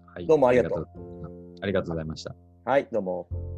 はい、どうもありがとう。ありがとうございました。はい、どうも。